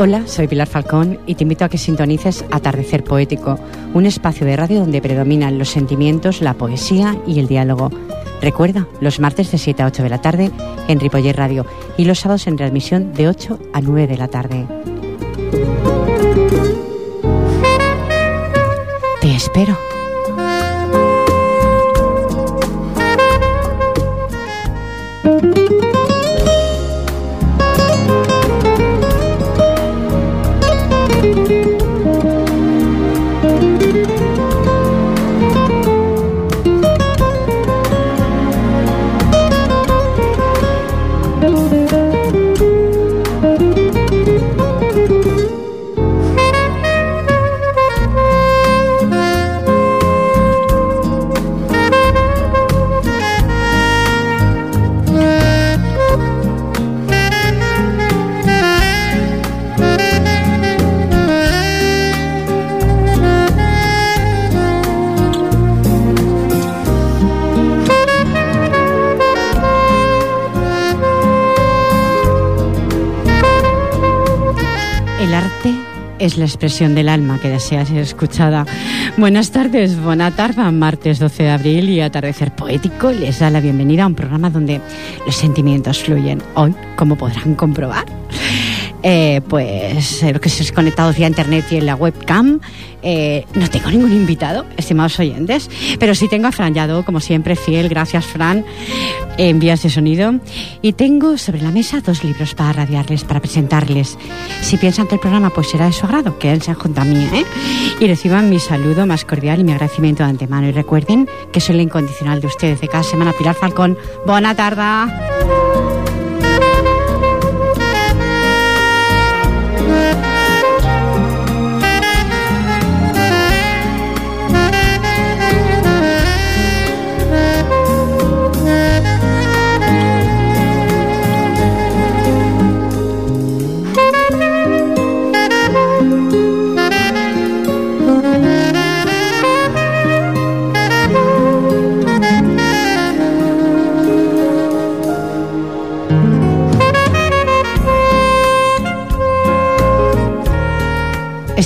Hola, soy Pilar Falcón y te invito a que sintonices Atardecer Poético, un espacio de radio donde predominan los sentimientos, la poesía y el diálogo. Recuerda, los martes de 7 a 8 de la tarde en Ripoller Radio y los sábados en transmisión de 8 a 9 de la tarde. Te espero. La expresión del alma que desea ser escuchada. Buenas tardes, buena tarde, martes 12 de abril y atardecer poético les da la bienvenida a un programa donde los sentimientos fluyen. Hoy, como podrán comprobar, eh, pues eh, lo que se conectados vía internet y en la webcam. Eh, no tengo ningún invitado, estimados oyentes, pero sí tengo a Fran Yado, como siempre, fiel. Gracias, Fran, en vías de sonido. Y tengo sobre la mesa dos libros para radiarles, para presentarles. Si piensan que el programa pues será de su agrado, quédense junto a mí, ¿eh? Y reciban mi saludo más cordial y mi agradecimiento de antemano. Y recuerden que soy la incondicional de ustedes de cada semana, Pilar Falcón. Buena tarde.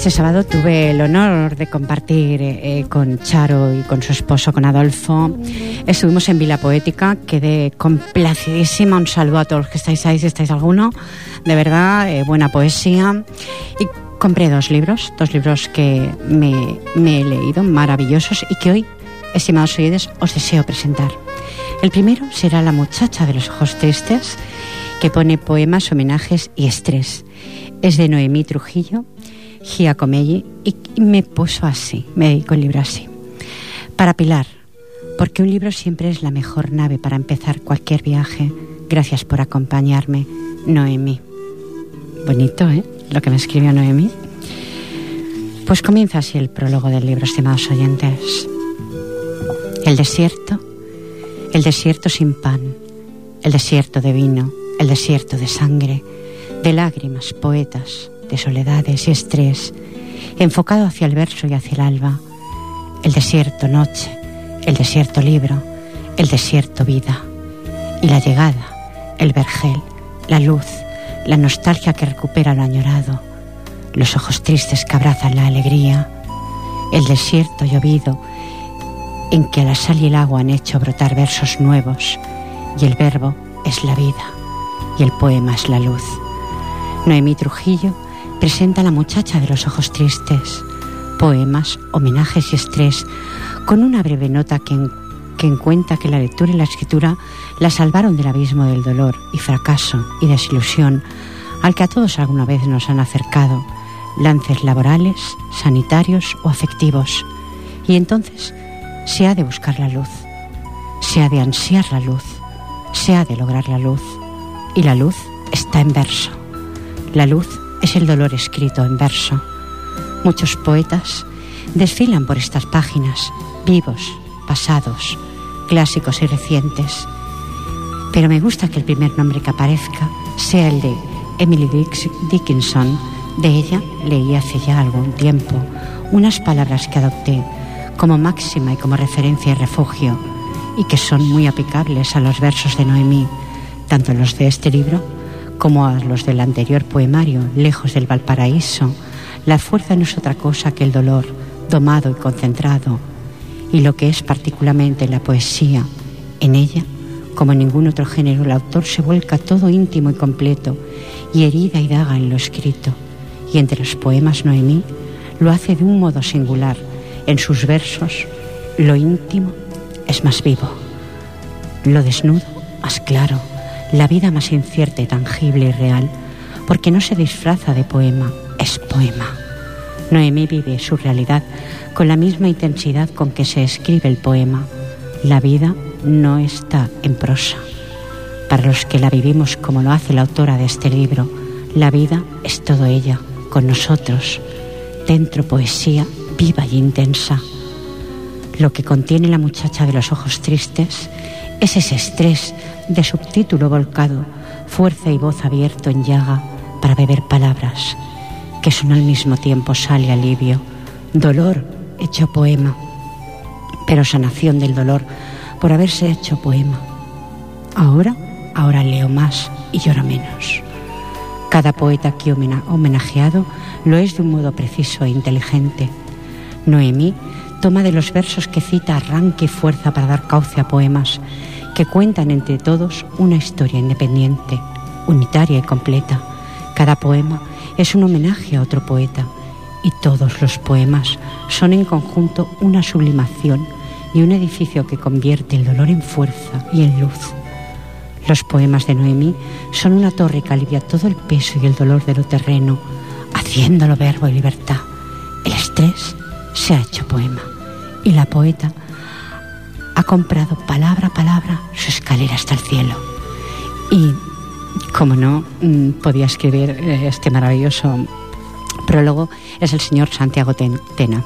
Este sábado tuve el honor de compartir eh, con Charo y con su esposo, con Adolfo. Estuvimos en Vila Poética, quedé complacidísima. Un saludo a todos los que estáis ahí, si estáis alguno. De verdad, eh, buena poesía. Y compré dos libros, dos libros que me, me he leído, maravillosos, y que hoy, estimados oyentes, os deseo presentar. El primero será La muchacha de los ojos tristes, que pone poemas, homenajes y estrés. Es de Noemí Trujillo Giacomelli y me puso así, me dedico el libro así. Para Pilar, porque un libro siempre es la mejor nave para empezar cualquier viaje. Gracias por acompañarme, Noemí. Bonito, ¿eh? Lo que me escribió Noemí. Pues comienza así el prólogo del libro, estimados oyentes. El desierto, el desierto sin pan, el desierto de vino, el desierto de sangre, de lágrimas, poetas, de soledades y estrés, enfocado hacia el verso y hacia el alba, el desierto noche, el desierto libro, el desierto vida, y la llegada, el vergel, la luz, la nostalgia que recupera lo añorado, los ojos tristes que abrazan la alegría, el desierto llovido en que la sal y el agua han hecho brotar versos nuevos, y el verbo es la vida, y el poema es la luz. Noemí Trujillo presenta La muchacha de los ojos tristes, poemas, homenajes y estrés, con una breve nota que, en, que cuenta que la lectura y la escritura la salvaron del abismo del dolor y fracaso y desilusión al que a todos alguna vez nos han acercado, lances laborales, sanitarios o afectivos. Y entonces se ha de buscar la luz, se ha de ansiar la luz, se ha de lograr la luz. Y la luz está en verso. La luz es el dolor escrito en verso. Muchos poetas desfilan por estas páginas, vivos, pasados, clásicos y recientes. Pero me gusta que el primer nombre que aparezca sea el de Emily Dickinson. De ella leí hace ya algún tiempo unas palabras que adopté como máxima y como referencia y refugio y que son muy aplicables a los versos de Noemí, tanto los de este libro como a los del anterior poemario, lejos del Valparaíso, la fuerza no es otra cosa que el dolor, domado y concentrado, y lo que es particularmente la poesía, en ella, como en ningún otro género, el autor se vuelca todo íntimo y completo, y herida y daga en lo escrito, y entre los poemas Noemí lo hace de un modo singular, en sus versos, lo íntimo es más vivo, lo desnudo más claro, la vida más incierta y tangible y real, porque no se disfraza de poema, es poema. Noemí vive su realidad con la misma intensidad con que se escribe el poema. La vida no está en prosa. Para los que la vivimos como lo hace la autora de este libro, la vida es todo ella, con nosotros, dentro poesía viva y intensa. Lo que contiene la muchacha de los ojos tristes es ese estrés de subtítulo volcado, fuerza y voz abierto en llaga para beber palabras, que son al mismo tiempo sal y alivio, dolor hecho poema, pero sanación del dolor por haberse hecho poema. Ahora, ahora leo más y lloro menos. Cada poeta aquí homenajeado lo es de un modo preciso e inteligente. Noemí toma de los versos que cita arranque y fuerza para dar cauce a poemas que cuentan entre todos una historia independiente, unitaria y completa. Cada poema es un homenaje a otro poeta y todos los poemas son en conjunto una sublimación y un edificio que convierte el dolor en fuerza y en luz. Los poemas de Noemí son una torre que alivia todo el peso y el dolor de lo terreno, haciéndolo verbo y libertad. El estrés se ha hecho poema y la poeta ha comprado palabra a palabra su escalera hasta el cielo. Y, como no, mm, podía escribir eh, este maravilloso prólogo, es el señor Santiago Tena.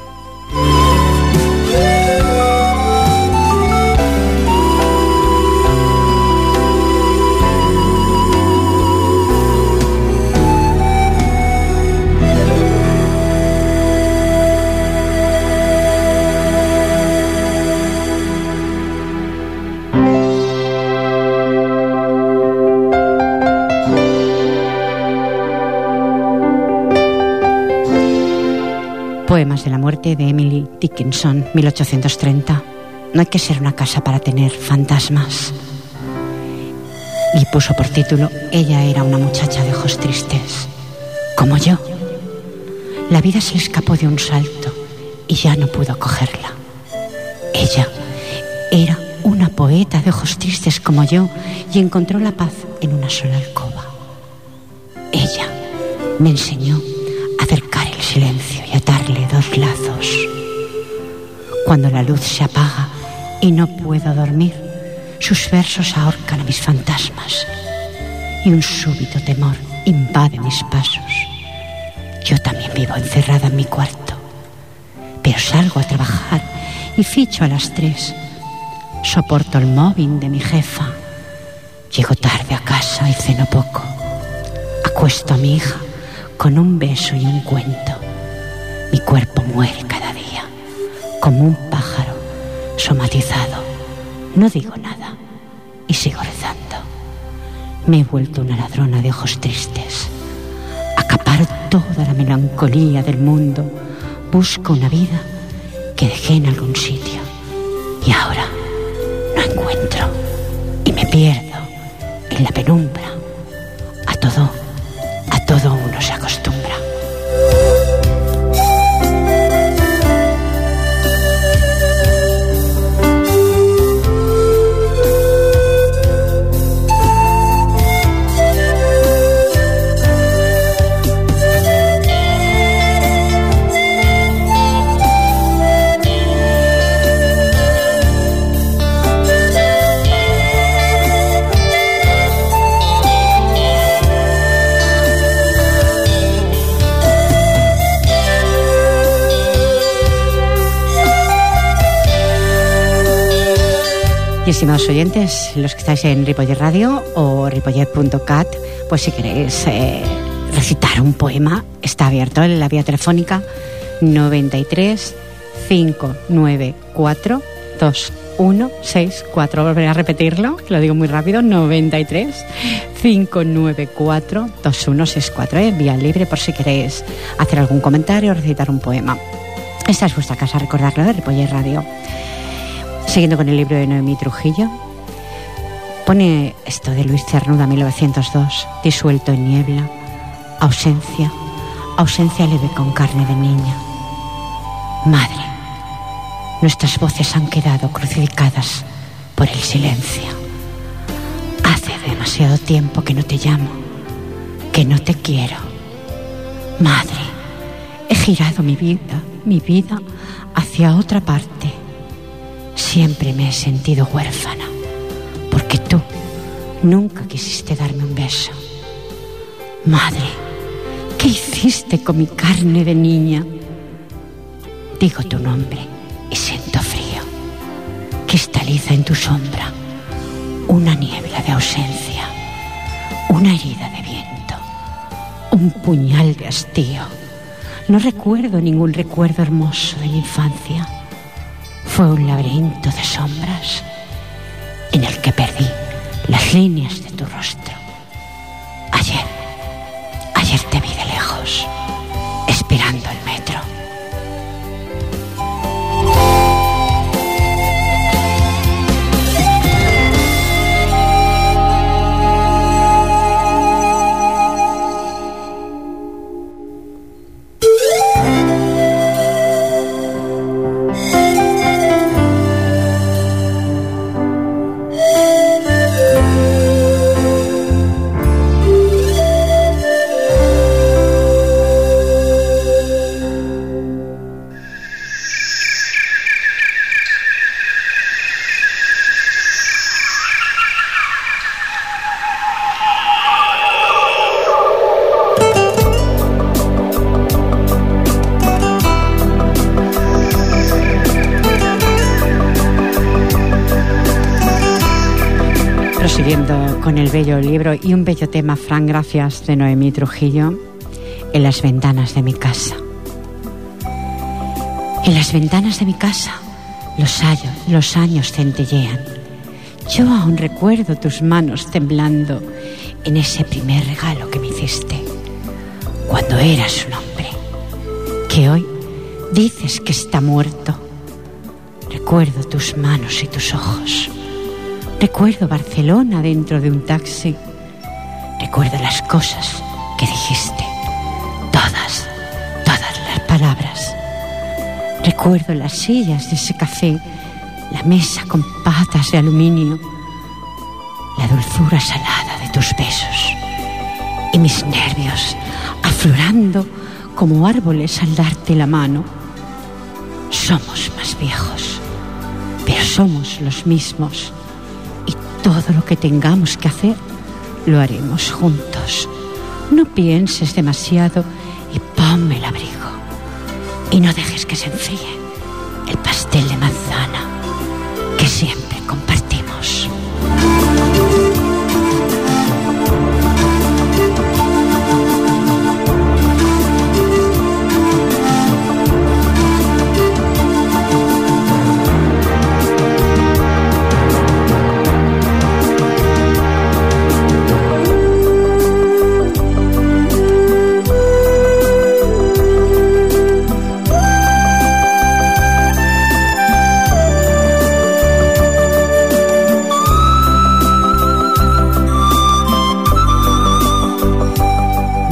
Poemas de la muerte de Emily Dickinson, 1830. No hay que ser una casa para tener fantasmas. Y puso por título, ella era una muchacha de ojos tristes, como yo. La vida se escapó de un salto y ya no pudo cogerla. Ella era una poeta de ojos tristes como yo y encontró la paz en una sola alcoba. Ella me enseñó a acercar el silencio atarle dos lazos. Cuando la luz se apaga y no puedo dormir, sus versos ahorcan a mis fantasmas y un súbito temor invade mis pasos. Yo también vivo encerrada en mi cuarto, pero salgo a trabajar y ficho a las tres. Soporto el móvil de mi jefa. Llego tarde a casa y ceno poco. Acuesto a mi hija con un beso y un cuento. Cuerpo muere cada día, como un pájaro somatizado. No digo nada y sigo rezando. Me he vuelto una ladrona de ojos tristes. Acaparo toda la melancolía del mundo. Busco una vida que dejé en algún sitio. Y ahora no encuentro y me pierdo en la penumbra. A todo, a todo uno se acostumbra. Y estimados oyentes, los que estáis en Ripollet Radio o ripollet.cat, pues si queréis eh, recitar un poema, está abierto en la vía telefónica 93 594 164. Volveré a repetirlo, lo digo muy rápido, 93 594 2164. ¿eh? Vía libre por si queréis hacer algún comentario o recitar un poema. Esta es vuestra casa, recordarlo de Ripoller Radio. Siguiendo con el libro de Noemí Trujillo, pone esto de Luis Cernuda, 1902, disuelto en niebla, ausencia, ausencia leve con carne de niña. Madre, nuestras voces han quedado crucificadas por el silencio. Hace demasiado tiempo que no te llamo, que no te quiero. Madre, he girado mi vida, mi vida hacia otra parte. Siempre me he sentido huérfana, porque tú nunca quisiste darme un beso. Madre, ¿qué hiciste con mi carne de niña? Digo tu nombre y siento frío. Cristaliza en tu sombra una niebla de ausencia, una herida de viento, un puñal de hastío. No recuerdo ningún recuerdo hermoso de mi infancia. Fue un laberinto de sombras en el que perdí las líneas de tu rostro. Con el bello libro y un bello tema, Fran, gracias, de Noemí Trujillo, en las ventanas de mi casa. En las ventanas de mi casa los años, los años centellean. Yo aún recuerdo tus manos temblando en ese primer regalo que me hiciste, cuando eras un hombre, que hoy dices que está muerto. Recuerdo tus manos y tus ojos. Recuerdo Barcelona dentro de un taxi. Recuerdo las cosas que dijiste. Todas, todas las palabras. Recuerdo las sillas de ese café, la mesa con patas de aluminio, la dulzura salada de tus besos y mis nervios aflorando como árboles al darte la mano. Somos más viejos, pero somos los mismos todo lo que tengamos que hacer, lo haremos juntos. No pienses demasiado y ponme el abrigo. Y no dejes que se enfríe el pastel de manzana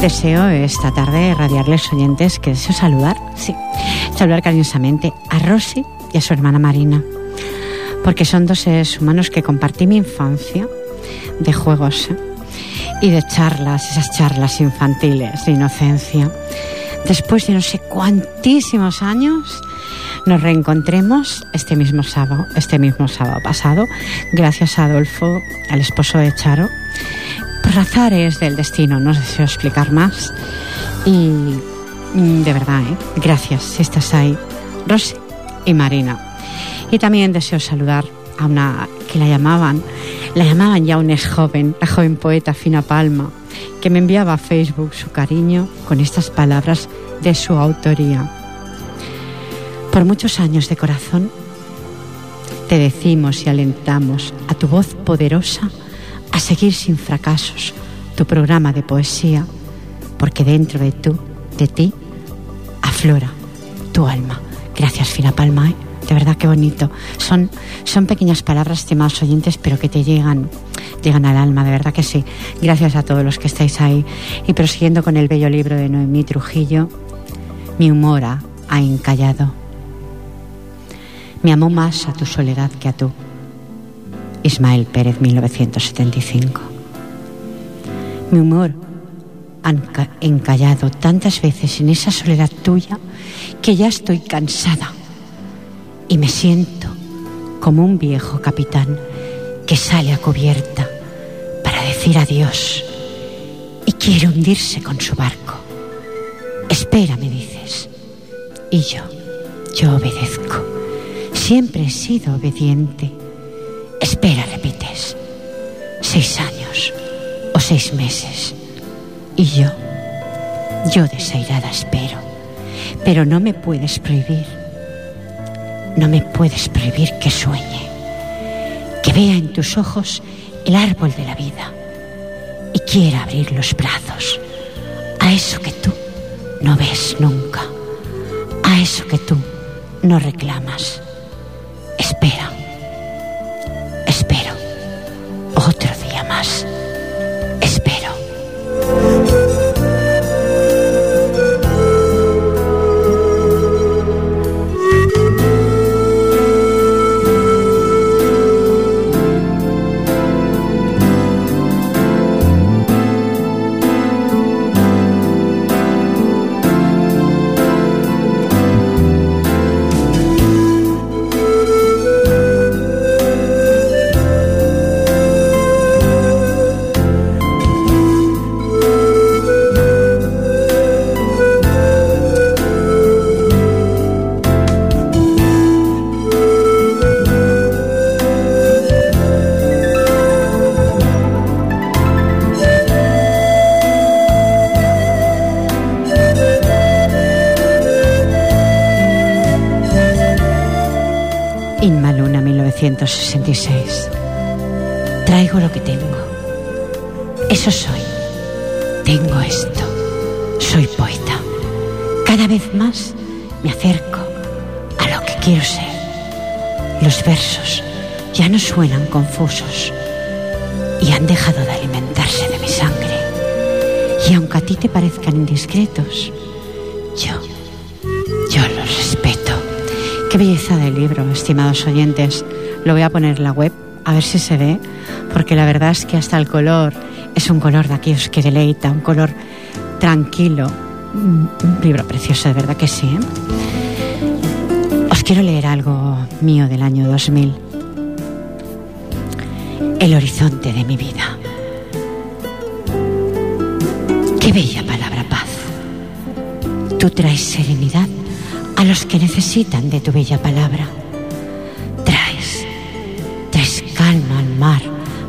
Deseo esta tarde radiarles oyentes que deseo saludar, sí, saludar cariñosamente a Rosy y a su hermana Marina, porque son dos seres humanos que compartí mi infancia de juegos ¿eh? y de charlas, esas charlas infantiles de inocencia. Después de no sé cuantísimos años, nos reencontremos este mismo sábado, este mismo sábado pasado, gracias a Adolfo, al esposo de Charo, por razones del destino, no deseo explicar más. Y de verdad, ¿eh? gracias si estás ahí, Rosy y Marina. Y también deseo saludar a una que la llamaban, la llamaban ya un ex joven, la joven poeta Fina Palma, que me enviaba a Facebook su cariño con estas palabras de su autoría. Por muchos años de corazón Te decimos y alentamos a tu voz poderosa a seguir sin fracasos tu programa de poesía, porque dentro de tú, de ti, aflora tu alma. Gracias, Fina Palma. ¿eh? De verdad qué bonito. Son, son pequeñas palabras, estimados oyentes, pero que te llegan, llegan al alma, de verdad que sí. Gracias a todos los que estáis ahí. Y prosiguiendo con el bello libro de Noemí Trujillo, mi humor ha encallado. Me amó más a tu soledad que a tú. Ismael Pérez, 1975. Mi humor ha encallado tantas veces en esa soledad tuya que ya estoy cansada y me siento como un viejo capitán que sale a cubierta para decir adiós y quiere hundirse con su barco. Espera, me dices. Y yo, yo obedezco. Siempre he sido obediente. Espera, repites. Seis años o seis meses. Y yo, yo desairada espero. Pero no me puedes prohibir no me puedes prohibir que sueñe, que vea en tus ojos el árbol de la vida y quiera abrir los brazos a eso que tú no ves nunca, a eso que tú no reclamas. Espera, Rush. Traigo lo que tengo. Eso soy. Tengo esto. Soy poeta. Cada vez más me acerco a lo que quiero ser. Los versos ya no suenan confusos y han dejado de alimentarse de mi sangre. Y aunque a ti te parezcan indiscretos, yo, yo los respeto. Qué belleza del libro, estimados oyentes. Lo voy a poner en la web, a ver si se ve, porque la verdad es que hasta el color es un color de aquellos que deleita, un color tranquilo. Un libro precioso, de verdad que sí. ¿eh? Os quiero leer algo mío del año 2000. El horizonte de mi vida. Qué bella palabra paz. Tú traes serenidad a los que necesitan de tu bella palabra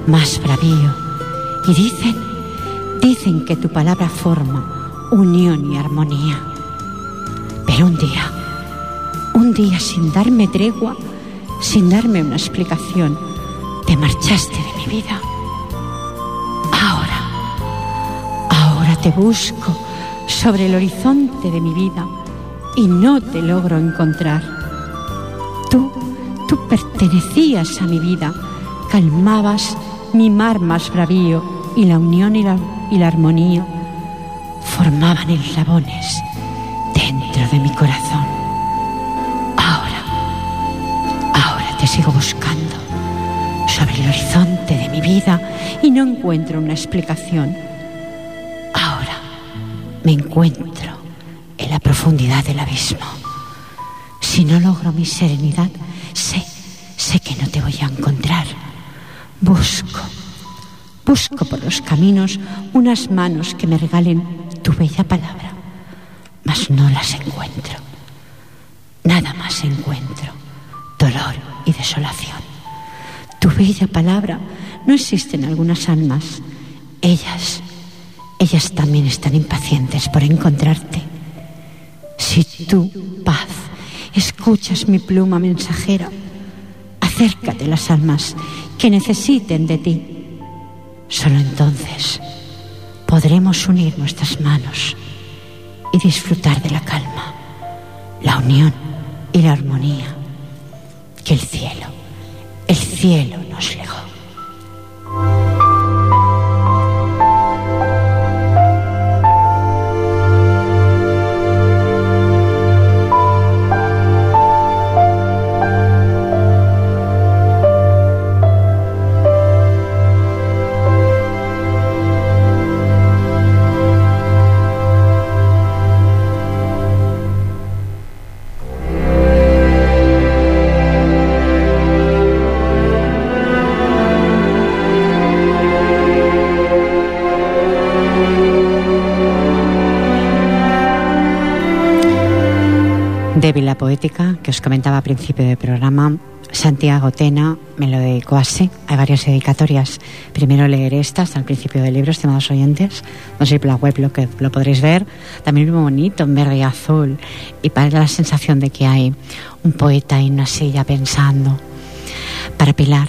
más bravío. Y dicen, dicen que tu palabra forma unión y armonía. Pero un día, un día sin darme tregua, sin darme una explicación, te marchaste de mi vida. Ahora, ahora te busco sobre el horizonte de mi vida y no te logro encontrar. Tú, tú pertenecías a mi vida calmabas mi mar más bravío y la unión y la, y la armonía formaban eslabones dentro de mi corazón. Ahora, ahora te sigo buscando sobre el horizonte de mi vida y no encuentro una explicación. Ahora me encuentro en la profundidad del abismo. Si no logro mi serenidad, sé, sé que no te voy a encontrar Busco, busco por los caminos unas manos que me regalen tu bella palabra, mas no las encuentro. Nada más encuentro, dolor y desolación. Tu bella palabra no existe en algunas almas. Ellas, ellas también están impacientes por encontrarte. Si tú, paz, escuchas mi pluma mensajera, acércate las almas que necesiten de ti. Solo entonces podremos unir nuestras manos y disfrutar de la calma, la unión y la armonía que el cielo, el cielo nos legó. De la Poética, que os comentaba a principio del programa, Santiago Tena me lo dedicó así. Hay varias dedicatorias. Primero leeré estas al principio del libro, estimados oyentes. No sé por la web lo que lo podréis ver. También muy bonito, en verde y azul. Y para la sensación de que hay un poeta en una silla pensando. Para Pilar,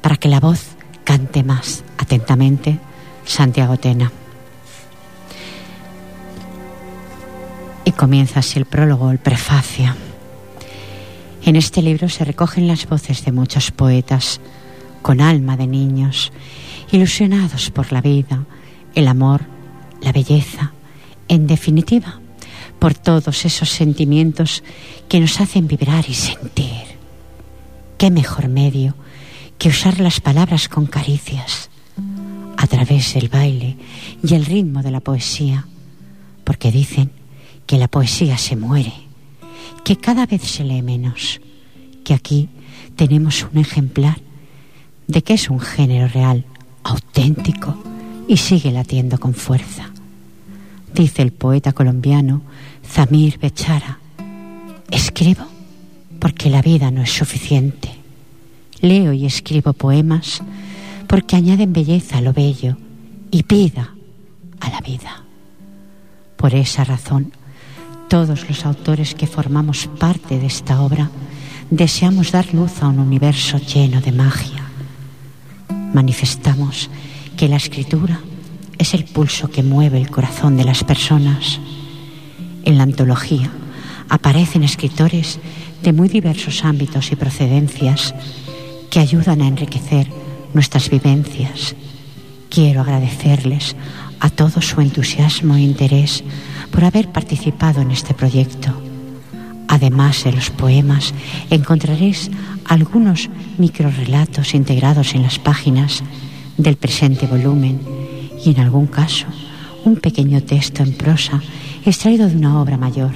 para que la voz cante más atentamente, Santiago Tena. Comienza así el prólogo, el prefacio. En este libro se recogen las voces de muchos poetas con alma de niños, ilusionados por la vida, el amor, la belleza, en definitiva, por todos esos sentimientos que nos hacen vibrar y sentir. ¿Qué mejor medio que usar las palabras con caricias a través del baile y el ritmo de la poesía? Porque dicen que la poesía se muere, que cada vez se lee menos, que aquí tenemos un ejemplar de que es un género real, auténtico y sigue latiendo con fuerza. Dice el poeta colombiano Zamir Bechara, escribo porque la vida no es suficiente. Leo y escribo poemas porque añaden belleza a lo bello y vida a la vida. Por esa razón, todos los autores que formamos parte de esta obra deseamos dar luz a un universo lleno de magia. Manifestamos que la escritura es el pulso que mueve el corazón de las personas. En la antología aparecen escritores de muy diversos ámbitos y procedencias que ayudan a enriquecer nuestras vivencias. Quiero agradecerles a todos su entusiasmo e interés por haber participado en este proyecto. Además de los poemas, encontraréis algunos microrelatos integrados en las páginas del presente volumen y en algún caso un pequeño texto en prosa extraído de una obra mayor.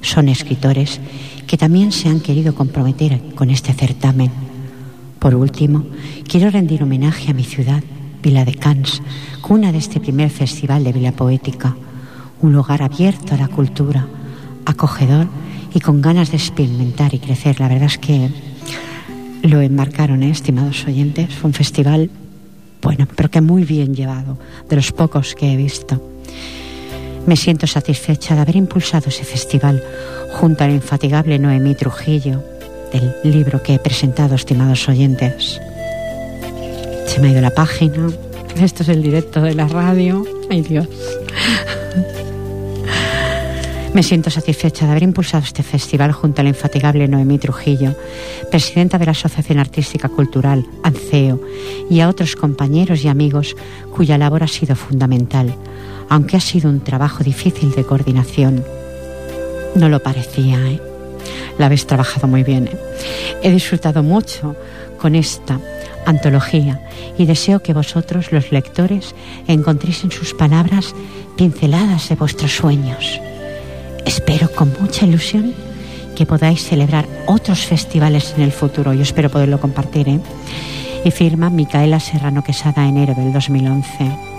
Son escritores que también se han querido comprometer con este certamen. Por último, quiero rendir homenaje a mi ciudad, Vila de Cans, cuna de este primer festival de Vila Poética, un lugar abierto a la cultura, acogedor y con ganas de experimentar y crecer. La verdad es que lo enmarcaron, ¿eh, estimados oyentes. Fue un festival, bueno, pero que muy bien llevado, de los pocos que he visto. Me siento satisfecha de haber impulsado ese festival junto al infatigable Noemí Trujillo, del libro que he presentado, estimados oyentes. Se me ha ido la página. Esto es el directo de la radio. Ay Dios. Me siento satisfecha de haber impulsado este festival junto a la infatigable Noemí Trujillo, presidenta de la Asociación Artística Cultural, ANCEO, y a otros compañeros y amigos cuya labor ha sido fundamental, aunque ha sido un trabajo difícil de coordinación. No lo parecía, ¿eh? La habéis trabajado muy bien. ¿eh? He disfrutado mucho con esta antología y deseo que vosotros, los lectores, encontréis en sus palabras pinceladas de vuestros sueños. Espero con mucha ilusión que podáis celebrar otros festivales en el futuro. Yo espero poderlo compartir. ¿eh? Y firma Micaela Serrano Quesada, enero del 2011.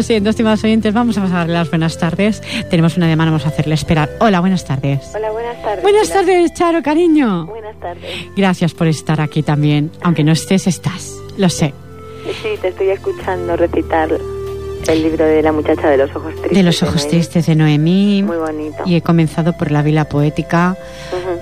Lo siento, estimados oyentes, vamos a pasarle las buenas tardes. Tenemos una llamada, vamos a hacerle esperar. Hola, buenas tardes. Hola, buenas tardes. Buenas tardes, Charo, cariño. Buenas tardes. Gracias por estar aquí también. Aunque no estés, estás. Lo sé. Sí, te estoy escuchando recitar el libro de la muchacha de los ojos tristes. De los ojos tristes de Noemí. Muy bonito. Y he comenzado por la vila poética.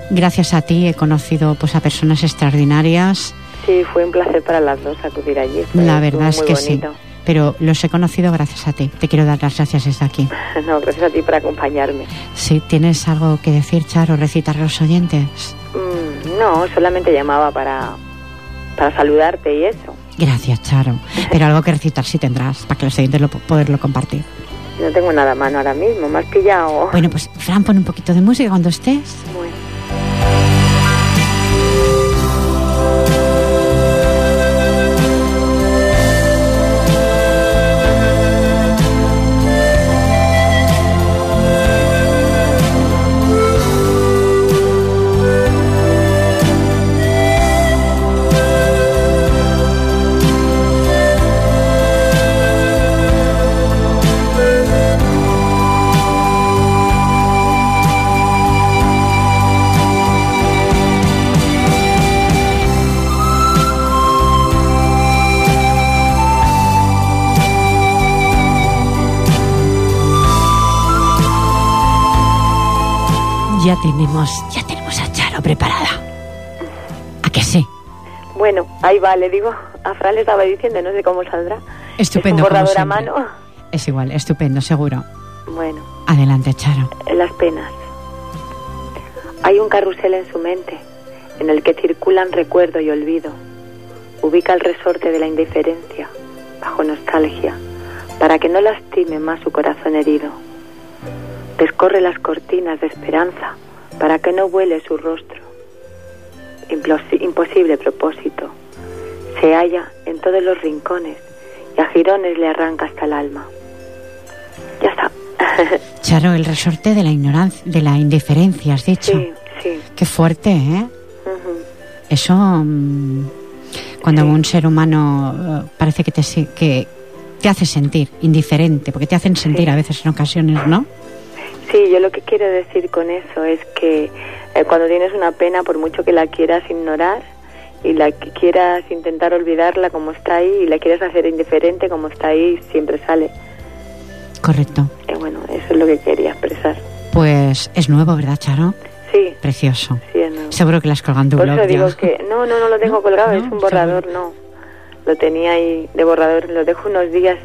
Gracias a ti he conocido pues a personas extraordinarias. Sí, fue un placer para las dos acudir allí. la verdad es que sí. Pero los he conocido gracias a ti. Te quiero dar las gracias desde aquí. no, gracias a ti por acompañarme. Sí, ¿tienes algo que decir, Charo, recitar a los oyentes? Mm, no, solamente llamaba para, para saludarte y eso. Gracias, Charo. Pero algo que recitar sí tendrás, para que los oyentes lo, poderlo compartir. No tengo nada a mano ahora mismo, has pillado. Bueno, pues Fran, pon un poquito de música cuando estés. Bueno. Ya tenemos, ya tenemos a Charo preparada. ¿A qué sí? Bueno, ahí va, le digo. A Fran le estaba diciendo, no sé cómo saldrá. Estupendo. Es un borrador a mano. Es igual, estupendo, seguro. Bueno. Adelante, Charo. Las penas. Hay un carrusel en su mente, en el que circulan recuerdo y olvido. Ubica el resorte de la indiferencia, bajo nostalgia, para que no lastime más su corazón herido Descorre las cortinas de esperanza para que no vuele su rostro. Imposible propósito. Se halla en todos los rincones y a girones le arranca hasta el alma. Ya está. Charo, el resorte de la ignorancia, de la indiferencia, has dicho. Sí, sí. Qué fuerte, ¿eh? Eso, mm, cuando un ser humano eh, parece que te, que te hace sentir indiferente, porque te hacen sentir a veces en ocasiones, ¿no? Sí, yo lo que quiero decir con eso es que eh, cuando tienes una pena, por mucho que la quieras ignorar y la que quieras intentar olvidarla como está ahí y la quieras hacer indiferente como está ahí, siempre sale. Correcto. Eh, bueno, eso es lo que quería expresar. Pues es nuevo, ¿verdad, Charo? Sí. Precioso. Sí, es nuevo. Seguro que las colgado en tu Por blog. eso digo que no, no, no lo tengo colgado, es un borrador, no. Lo tenía ahí de borrador, lo dejo unos días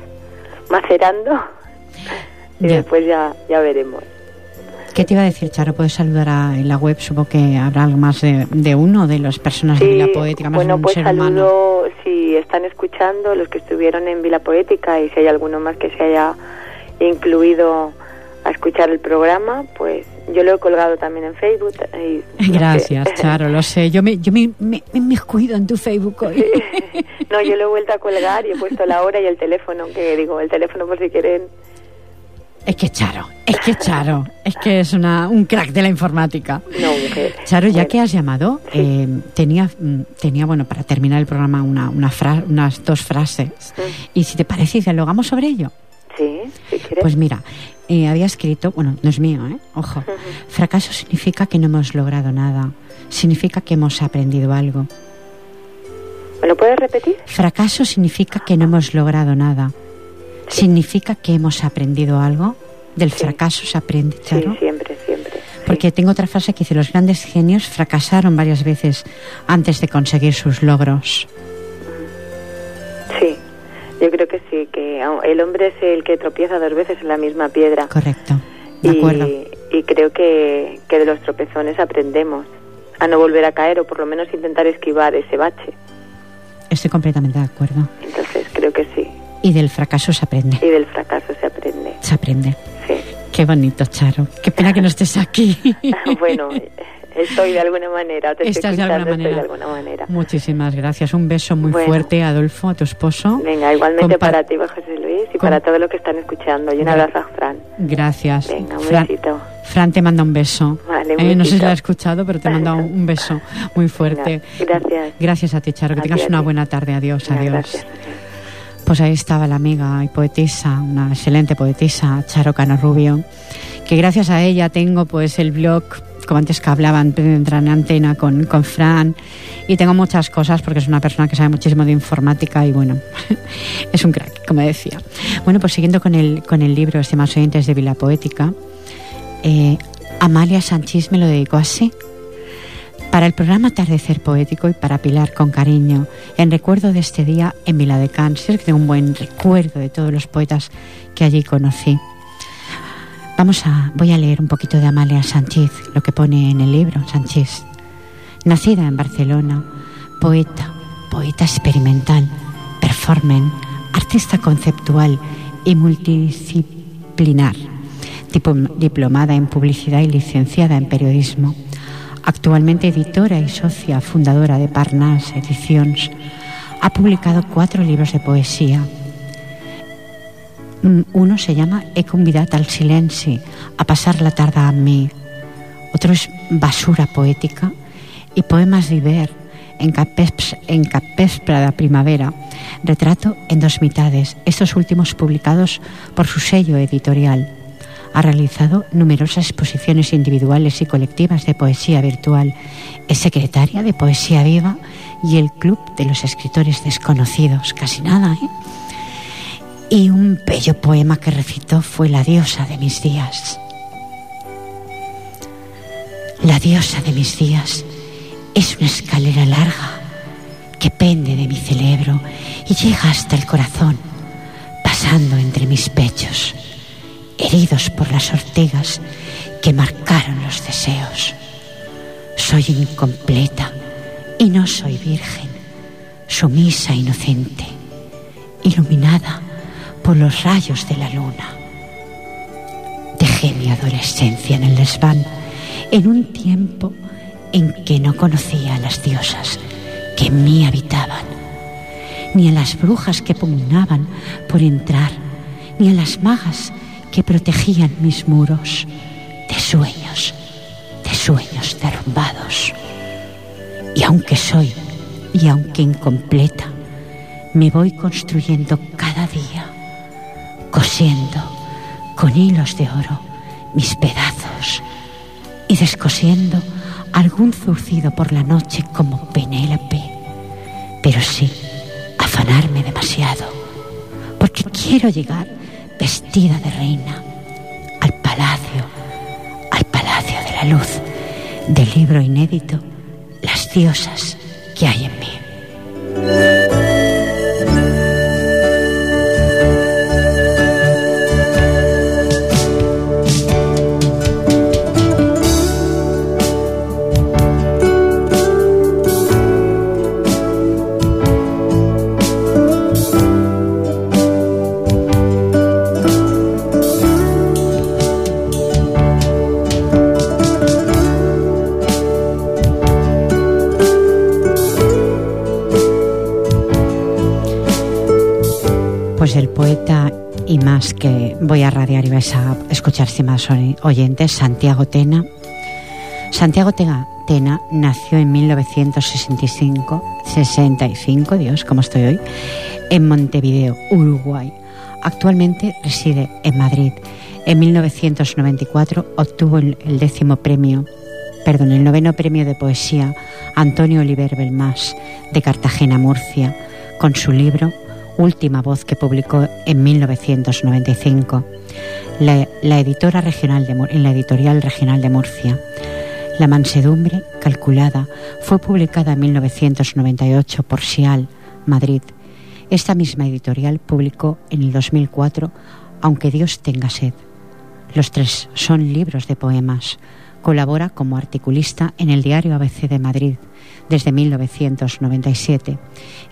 macerando y después ya, ya veremos. ¿Qué te iba a decir, Charo? ¿Puedes saludar a, en la web? Supongo que habrá algo más de, de uno de las personas de Vila Poética, más bueno, un pues ser saludo humano. si están escuchando los que estuvieron en Vila Poética y si hay alguno más que se haya incluido a escuchar el programa, pues yo lo he colgado también en Facebook. Y, Gracias, Charo, lo sé. Yo me, yo me, me, me cuido en tu Facebook hoy. no, yo lo he vuelto a colgar y he puesto la hora y el teléfono, que digo, el teléfono por si quieren es que Charo, es que Charo, es que es una, un crack de la informática. No, mujer. Charo, ya que has llamado, eh, tenía, mm, tenía, bueno, para terminar el programa una, una unas dos frases. Y si te parece, dialogamos sobre ello. Sí, si quieres. Pues mira, eh, había escrito, bueno, no es mío, ¿eh? Ojo. Fracaso significa que no hemos logrado nada. Significa que hemos aprendido algo. ¿Me lo puedes repetir? Fracaso significa que no hemos logrado nada. ¿Significa que hemos aprendido algo? ¿Del fracaso se aprende, Charo? Sí, siempre, siempre. Porque tengo otra frase que dice, los grandes genios fracasaron varias veces antes de conseguir sus logros. Sí, yo creo que sí, que el hombre es el que tropieza dos veces en la misma piedra. Correcto, de acuerdo. Y, creo que, que de los tropezones aprendemos a no volver a caer o por lo menos intentar esquivar ese bache. Estoy completamente de acuerdo. Entonces creo que sí. Y del fracaso se aprende. Y del fracaso se aprende. Se aprende. Sí. Qué bonito, Charo. Qué pena que no estés aquí. bueno, estoy de alguna manera. Te Estás de alguna, estoy manera. de alguna manera. Muchísimas gracias. Un beso muy Bueno. fuerte, Adolfo, a tu esposo. Venga, igualmente Compa- para ti, José Luis, y para todos los que están escuchando. Y un abrazo a Fran. Gracias. Venga, un Fran, besito. Fran te manda un beso. Vale, Eh, no sé si lo ha escuchado, pero te manda un, beso muy fuerte. Venga, gracias. Gracias a ti, Charo. Que A tengas una buena tarde. Adiós, Venga, adiós. gracias. Pues ahí estaba la amiga y poetisa, una excelente poetisa, Charo Cano Rubio, que gracias a ella tengo pues el blog, como antes que hablaban, entrar en antena con, con Fran, y tengo muchas cosas porque es una persona que sabe muchísimo de informática y bueno, es un crack, como decía. Bueno, pues siguiendo con el, con el libro, estimados oyentes de Vila Poética, eh, Amalia Sánchez me lo dedicó así. Para el programa Atardecer Poético y para Pilar con cariño, en recuerdo de este día en Vila de Cáncer, tengo un buen recuerdo de todos los poetas que allí conocí. Vamos a, voy a leer un poquito de Amalia Sánchez, lo que pone en el libro Sánchez. Nacida en Barcelona, poeta, poeta experimental, performer, artista conceptual y multidisciplinar, diplomada en publicidad y licenciada en periodismo actualmente editora y socia fundadora de Parnas Ediciones, ha publicado cuatro libros de poesía. Uno se llama He convidat al silenci a pasar la tarde a mí. Otro es Basura poética y Poemas d'Iber en, en Capespra de Primavera, retrato en dos mitades, estos últimos publicados por su sello editorial ha realizado numerosas exposiciones individuales y colectivas de poesía virtual. Es secretaria de Poesía Viva y el Club de los Escritores Desconocidos. Casi nada, ¿eh? Y un bello poema que recitó fue La diosa de mis días. La diosa de mis días es una escalera larga que pende de mi cerebro y llega hasta el corazón, pasando entre mis pechos heridos por las ortigas que marcaron los deseos. Soy incompleta y no soy virgen, sumisa inocente, iluminada por los rayos de la luna. Dejé mi adolescencia en el desván en un tiempo en que no conocía a las diosas que en mí habitaban, ni a las brujas que pugnaban por entrar, ni a las magas que protegían mis muros de sueños, de sueños derrumbados. Y aunque soy, y aunque incompleta, me voy construyendo cada día, cosiendo con hilos de oro mis pedazos y descosiendo algún zurcido por la noche como Penélope, pero sí afanarme demasiado, porque quiero llegar vestida de reina, al palacio, al palacio de la luz, del libro inédito, Las diosas que hay en el poeta y más que voy a radiar y vais a escuchar si más oyentes, Santiago Tena. Santiago Tena nació en 1965, 65, Dios, como estoy hoy, en Montevideo, Uruguay. Actualmente reside en Madrid. En 1994 obtuvo el, décimo premio, perdón, el noveno premio de poesía Antonio Oliver Belmás de Cartagena, Murcia, con su libro última voz que publicó en 1995 la, editora regional en la editorial regional de Murcia. La mansedumbre calculada fue publicada en 1998 por Sial, Madrid. Esta misma editorial publicó en el 2004 Aunque Dios tenga sed. Los tres son libros de poemas. Colabora como articulista en el diario ABC de Madrid desde 1997.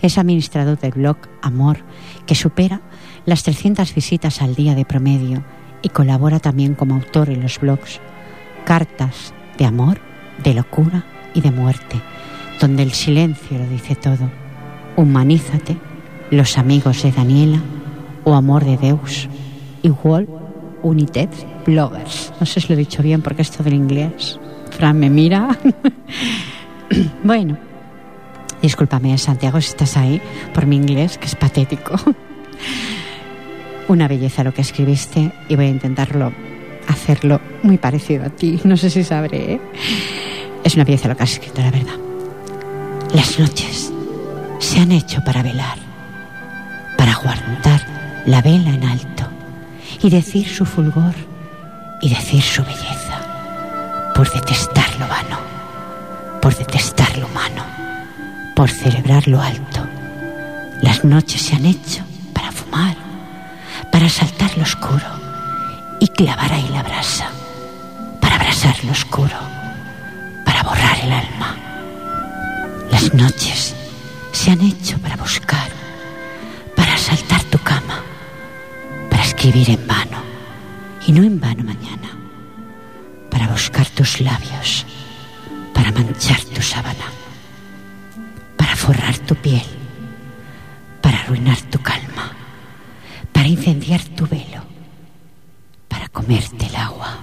Es administrador del blog Amor, que supera las 300 visitas al día de promedio y colabora también como autor en los blogs Cartas de Amor, de Locura y de Muerte, donde el silencio lo dice todo. Humanízate, Los amigos de Daniela o Amor de Deus, igual United Bloggers. No sé si lo he dicho bien porque esto del inglés. Fran me mira. bueno, discúlpame, Santiago, si estás ahí, por mi inglés, que es patético. Una belleza lo que escribiste y voy a intentarlo hacerlo muy parecido a ti. No sé si sabré. ¿eh? Es una belleza lo que has escrito, la verdad. Las noches se han hecho para velar, para aguantar la vela en alto y decir su fulgor y decir su belleza, por detestar lo vano, por detestar lo humano, por celebrar lo alto. Las noches se han hecho para fumar, para saltar lo oscuro y clavar ahí la brasa, para abrasar lo oscuro, para borrar el alma. Las noches se han hecho para buscar, para saltar tu cama, escribir en vano, y no en vano mañana, para buscar tus labios, para manchar tu sábana, para forrar tu piel, para arruinar tu calma, para incendiar tu velo, para comerte el agua,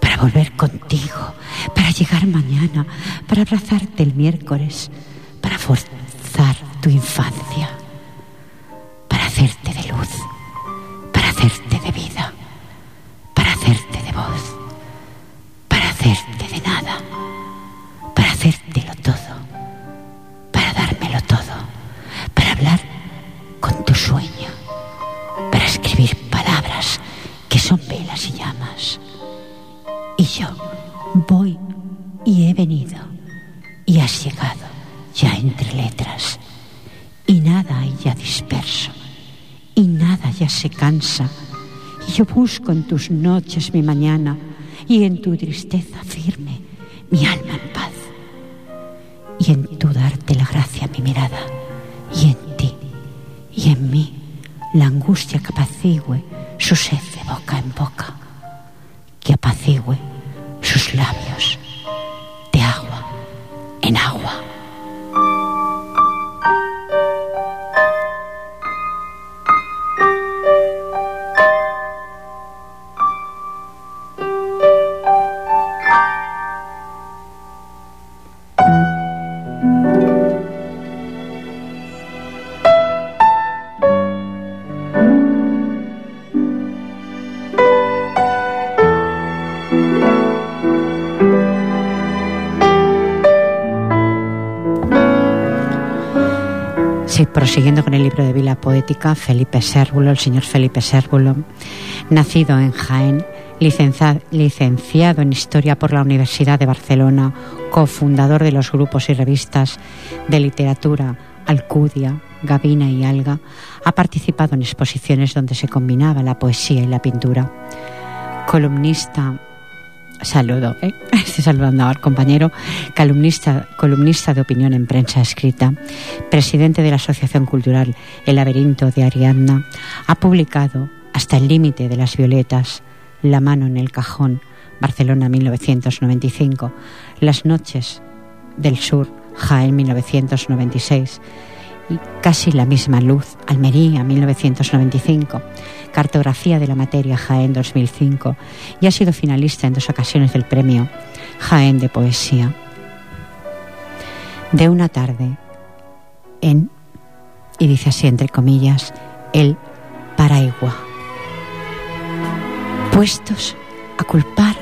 para volver contigo, para llegar mañana, para abrazarte el miércoles, para forzar tu infancia, se cansa y yo busco en tus noches mi mañana y en tu tristeza firme mi alma en paz y en tu darte la gracia mi mirada y en ti y en mí la angustia que apacigüe su sed de boca en boca que apacigüe sus labios de agua en agua. Prosiguiendo con el libro de Vila Poética, Felipe Sérvulo, el señor Felipe Sérvulo, nacido en Jaén, licencia, licenciado en Historia por la Universidad de Barcelona, cofundador de los grupos y revistas de literatura Alcudia, Gavina y Alga, ha participado en exposiciones donde se combinaba la poesía y la pintura. Columnista saludo, ¿eh? estoy saludando al compañero, columnista, columnista de opinión en prensa escrita, presidente de la Asociación Cultural El Laberinto de Ariadna, ha publicado Hasta el límite de las violetas, La mano en el cajón, Barcelona 1995, Las noches del sur, Jaén 1996, Casi la misma luz, Almería 1995, Cartografía de la Materia Jaén 2005 y ha sido finalista en dos ocasiones del premio Jaén de Poesía. De una tarde en, y dice así entre comillas, el Paraigua. Puestos a culpar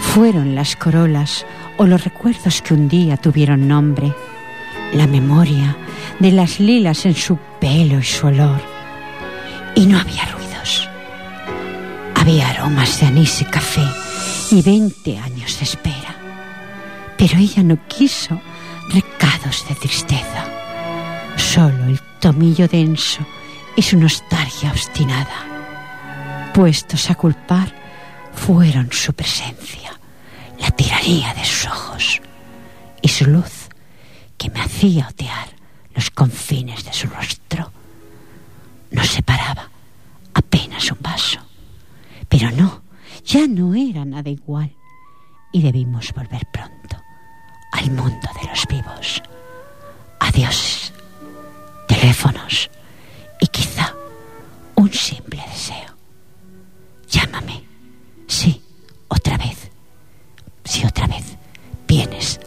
fueron las corolas o los recuerdos que un día tuvieron nombre, la memoria de las lilas en su pelo y su olor. Y no había ruidos. Había aromas de anís y café y veinte años de espera. Pero ella no quiso recados de tristeza, solo el tomillo denso y su nostalgia obstinada. Puestos a culpar, fueron su presencia, la tiranía de sus ojos y su luz que me hacía otear los confines de su rostro. Nos separaba apenas un vaso. Pero no, ya no era nada igual y debimos volver pronto al mundo de los vivos. Adiós, teléfonos y quizá un simple deseo. Llámame, sí, otra vez, si otra vez vienes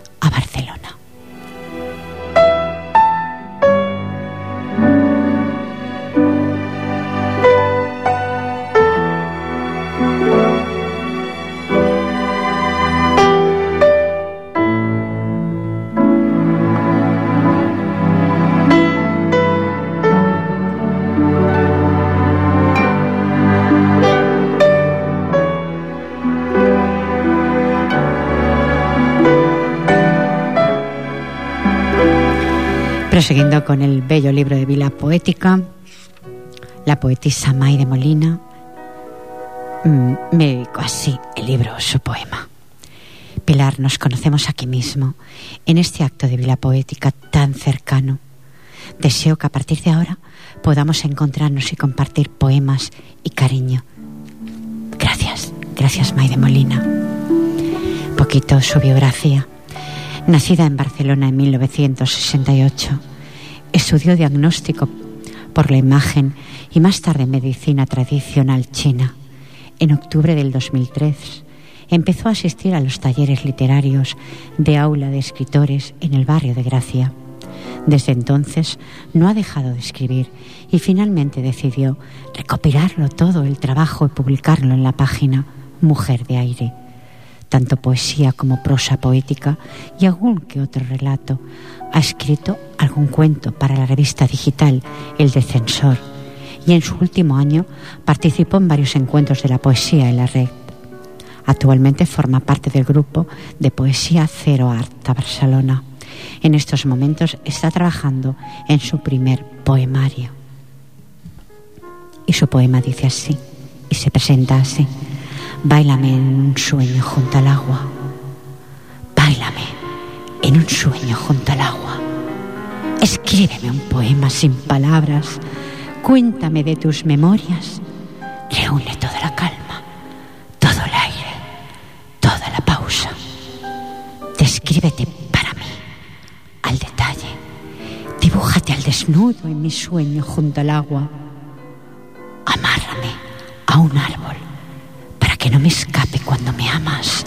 Prosiguiendo con el bello libro de Vila Poética, la poetisa May de Molina mm, me dedicó así el libro, su poema. Pilar, nos conocemos aquí mismo, en este acto de Vila Poética tan cercano. Deseo que a partir de ahora podamos encontrarnos y compartir poemas y cariño. Gracias, gracias May de Molina. Poquito su biografía. Nacida en Barcelona en 1968, estudió diagnóstico por la imagen y más tarde medicina tradicional china. En octubre del 2003 empezó a asistir a los talleres literarios de aula de escritores en el barrio de Gracia. Desde entonces no ha dejado de escribir y finalmente decidió recopilarlo todo el trabajo y publicarlo en la página Mujer de Aire tanto poesía como prosa poética y algún que otro relato. Ha escrito algún cuento para la revista digital El Defensor y en su último año participó en varios encuentros de la poesía en la red. Actualmente forma parte del grupo de poesía Cero Arta Barcelona. En estos momentos está trabajando en su primer poemario. Y su poema dice así, y se presenta así. Báilame en un sueño junto al agua. Báilame en un sueño junto al agua. Escríbeme un poema sin palabras. Cuéntame de tus memorias. Reúne toda la calma, todo el aire, toda la pausa. Descríbete para mí, al detalle. Dibújate al desnudo en mi sueño junto al agua. Amárrame a un árbol que no me escape cuando me amas.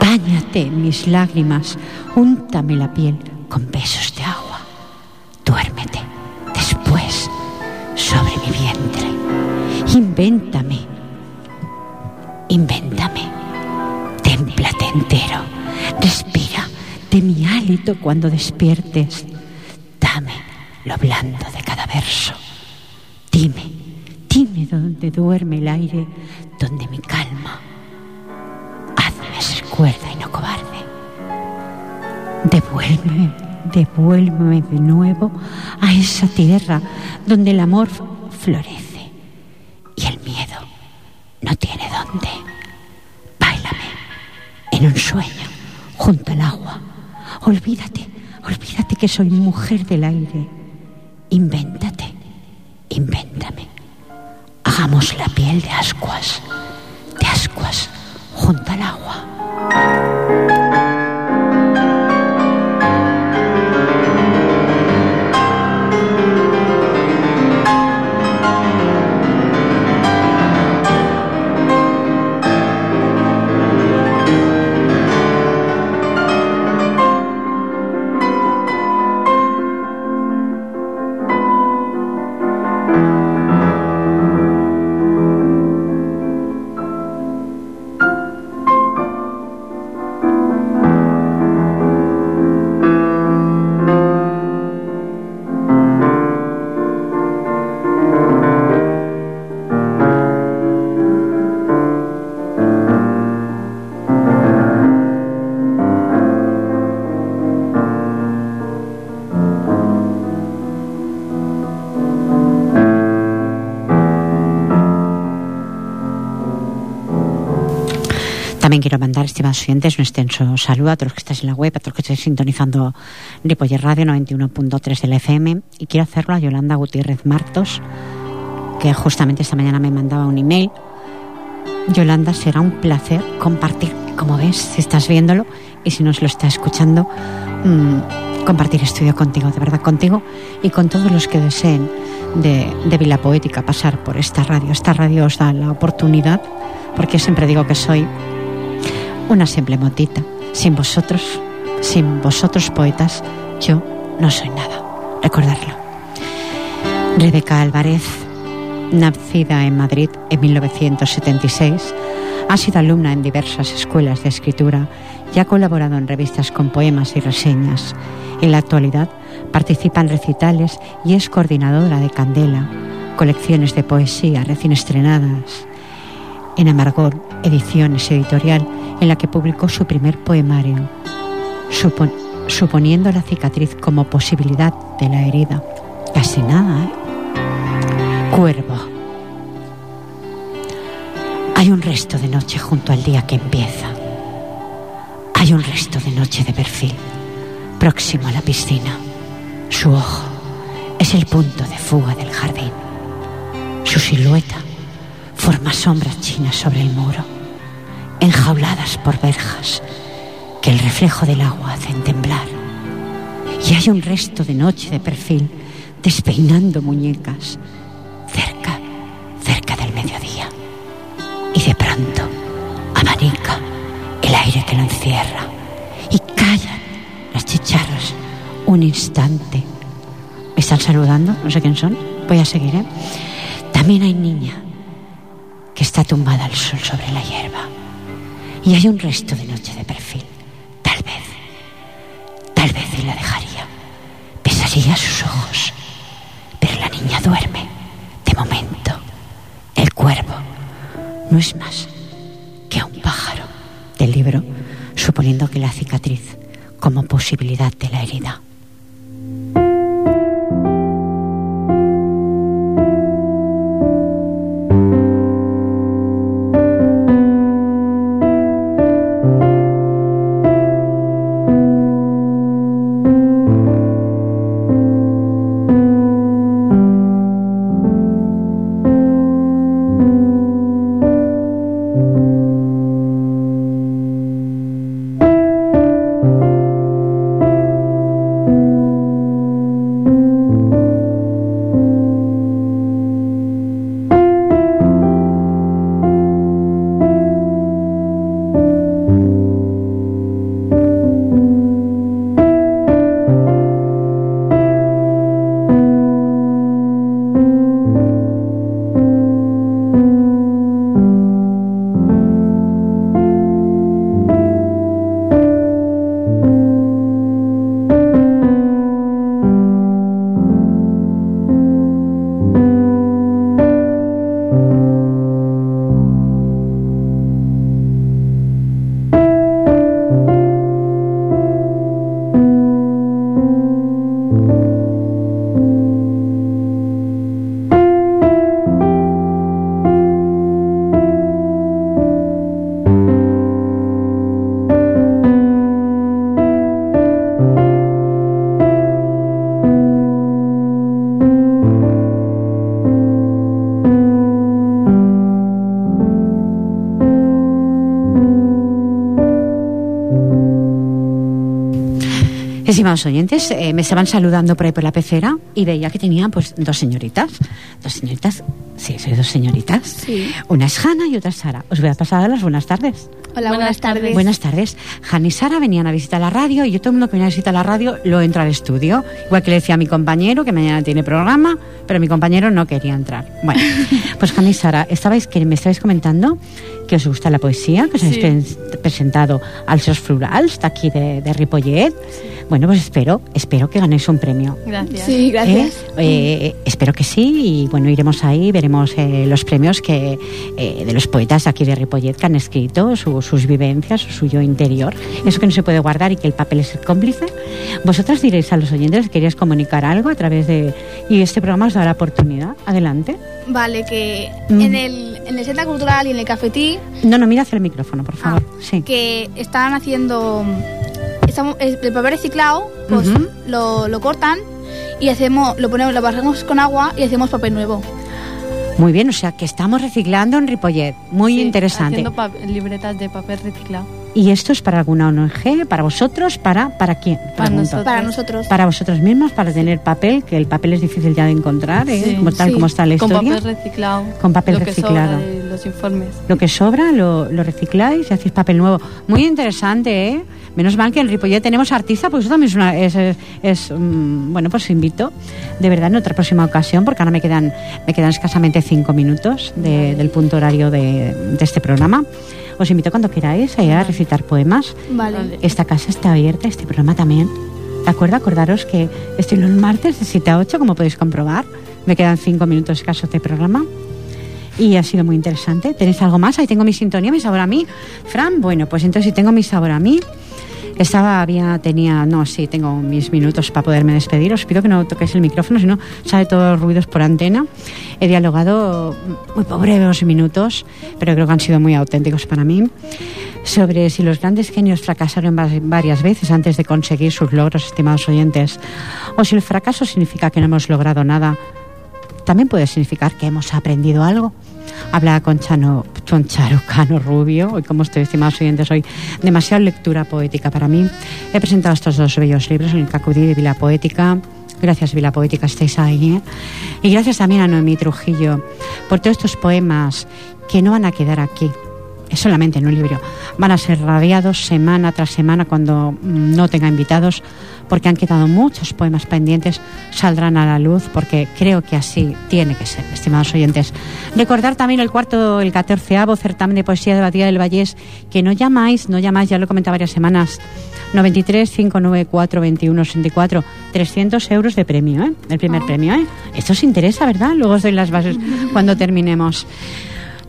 Báñate en mis lágrimas, úntame la piel con besos de agua. Duérmete después sobre mi vientre. Invéntame, invéntame. Témplate entero. Respira de mi hálito cuando despiertes. Dame lo blando de cada verso. Dime, dime dónde duerme el aire donde mi calma. Hazme ser cuerda y no cobarde. Devuélveme, devuélveme de nuevo a esa tierra donde el amor florece y el miedo no tiene dónde. Báilame en un sueño junto al agua. Olvídate, olvídate que soy mujer del aire. Invéntate, invéntame. Hagamos la piel de ascuas, de ascuas junto al agua. También quiero mandar, estimados oyentes, un extenso saludo a todos los que estáis en la web, a todos los que estáis sintonizando Ripoller Radio 91.3 del FM. Y quiero hacerlo a Yolanda Gutiérrez Martos, que justamente esta mañana me mandaba un email. Yolanda, será un placer compartir, como ves, si estás viéndolo y si no se lo está escuchando, mmm, compartir estudio contigo, de verdad contigo y con todos los que deseen de, de Vila Poética pasar por esta radio. Esta radio os da la oportunidad, porque siempre digo que soy una simple motita. Sin vosotros, sin vosotros poetas, yo no soy nada. Recordarlo. Rebeca Álvarez, nacida en Madrid en 1976, ha sido alumna en diversas escuelas de escritura y ha colaborado en revistas con poemas y reseñas. En la actualidad participa en recitales y es coordinadora de Candela, colecciones de poesía recién estrenadas en Amargor Ediciones Editorial, en la que publicó su primer poemario, suponiendo la cicatriz como posibilidad de la herida. Casi nada, ¿eh? Cuervo. Hay un resto de noche junto al día que empieza. Hay un resto de noche de perfil, próximo a la piscina. Su ojo es el punto de fuga del jardín. Su silueta forma sombras chinas sobre el muro, enjauladas por verjas que el reflejo del agua hacen temblar. Y hay un resto de noche de perfil despeinando muñecas cerca, cerca del mediodía. Y de pronto abanica el aire que lo encierra y callan las chicharras un instante. ¿Me están saludando? No sé quién son. Voy a seguir, ¿eh? También hay niña está tumbada al sol sobre la hierba. Y hay un resto de noche de perfil. Tal vez, tal vez él la dejaría. Besaría sus ojos. Pero la niña duerme. De momento, el cuervo no es más que un pájaro del libro, suponiendo que la cicatriz como posibilidad de la herida. Estimados oyentes, eh, me estaban saludando por ahí por la pecera y veía que tenía pues dos señoritas. Dos señoritas, sí, soy dos señoritas. Sí. Una es Hanna y otra es Sara. Os voy a pasar a las buenas tardes. Hola, buenas, tardes. Buenas tardes. Hanna y Sara venían a visitar la radio y yo todo el mundo que venía a visitar la radio lo entra al estudio. Igual que le decía a mi compañero que mañana tiene programa, pero mi compañero no quería entrar. Bueno, pues Hanna y Sara, estabais, que me estabais comentando que os gusta la poesía, que os habéis Sí. pre- presentado al Sos Florals, de aquí de, de Ripollet. Bueno, pues espero, espero que ganéis un premio. Gracias. Sí, gracias. ¿Eh? Eh, espero que sí y bueno, iremos ahí, veremos eh, los premios que eh, de los poetas aquí de Ripollet que han escrito, su- sus vivencias, su suyo interior, eso que no se puede guardar y que el papel es el cómplice. Vosotras diréis a los oyentes que queríais comunicar algo a través de... Y este programa os da la oportunidad. Adelante. Vale, que Mm. en, el, en el Centro Cultural y en el Cafetí, No, no, mira hacia el micrófono, por favor. sí. que están haciendo estamos, el el papel reciclado, pues lo, lo cortan y hacemos, lo ponemos, lo barremos con agua y hacemos papel nuevo. Muy bien, o sea que estamos reciclando en Ripollet. Muy Sí, interesante. Haciendo libretas de papel reciclado. ¿Y esto es para alguna ONG, para vosotros, para, para quién? Para nosotros. Para nosotros. Para vosotros mismos, para tener papel, que el papel es difícil ya de encontrar, ¿eh? Sí, como tal sí. como está la Con historia. papel reciclado. Con papel lo que reciclado. sobra de los informes. Lo que sobra lo, lo recicláis y hacéis papel nuevo. Muy interesante, ¿eh? Menos mal que en Ripollet tenemos artista, pues eso también es, una, es, es- es, mm, bueno, pues invito de verdad en otra próxima ocasión, porque ahora me quedan, me quedan escasamente cinco minutos de- del punto horario de, de este programa. Os invito cuando queráis a ir a recitar poemas. Vale. Vale. Esta casa está abierta, este programa también. ¿De acuerdo? Acordaros que estoy los martes de 7 a 8, como podéis comprobar. Me quedan 5 minutos escasos de programa. Y ha sido muy interesante. ¿Tenéis algo más? Ahí tengo mi sintonía, mi sabor a mí. Fran, bueno, pues entonces si tengo mi sabor a mí, Estaba, había, tenía, no, sí, tengo mis minutos para poderme despedir. Os pido que no toquéis el micrófono, si no sale todos los ruidos por antena. He dialogado muy pobres minutos, pero creo que han sido muy auténticos para mí sobre si los grandes genios fracasaron varias veces antes de conseguir sus logros, estimados oyentes, o si el fracaso significa que no hemos logrado nada, también puede significar que hemos aprendido algo. Habla con, Chano, con Charo Cano Rubio, hoy como estoy, estimados oyentes, hoy demasiada lectura poética para mí. He presentado estos dos bellos libros en el Cacudí de Vila Poética. Gracias, Vila Poética, estáis ahí. ¿eh? Y gracias también a Noemí Trujillo por todos estos poemas que no van a quedar aquí, es solamente en un libro. Van a ser radiados semana tras semana cuando no tenga invitados, porque han quedado muchos poemas pendientes, saldrán a la luz, porque creo que así tiene que ser, estimados oyentes. Recordar también el cuarto, el catorceavo certamen de poesía de Batía del Vallés, que no llamáis, no llamáis, ya lo he comentado varias semanas, 93 594 21 64 300 euros de premio, ¿eh? el primer premio. ¿eh? Esto os interesa, ¿verdad? Luego os doy las bases cuando terminemos.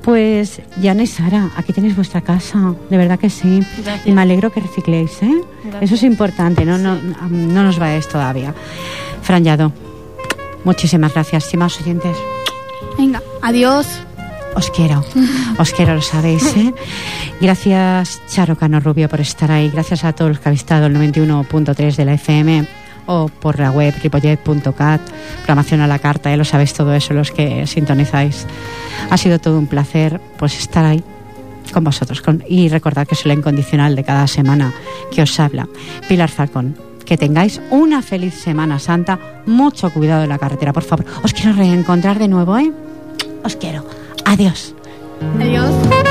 Pues, Yana y Sara, aquí tenéis vuestra casa, de verdad que sí. Y me alegro que recicléis, ¿eh? Eso es importante, ¿no? No, no nos vayáis todavía. Fran Yado, muchísimas gracias, estimados oyentes. Venga, adiós. Os quiero, os quiero, lo sabéis, ¿eh? Gracias, Charo Cano Rubio, por estar ahí. Gracias a todos los que habéis estado el 91.3 de la FM o por la web ripollet.cat, programación a la carta, ya lo sabéis todo eso los que sintonizáis. Ha sido todo un placer pues estar ahí con vosotros y recordar que soy la incondicional de cada semana que os habla, Pilar Falcón. Que tengáis una feliz Semana Santa, mucho cuidado en la carretera, por favor. Os quiero reencontrar de nuevo, ¿eh? Os quiero. Adiós. Adiós.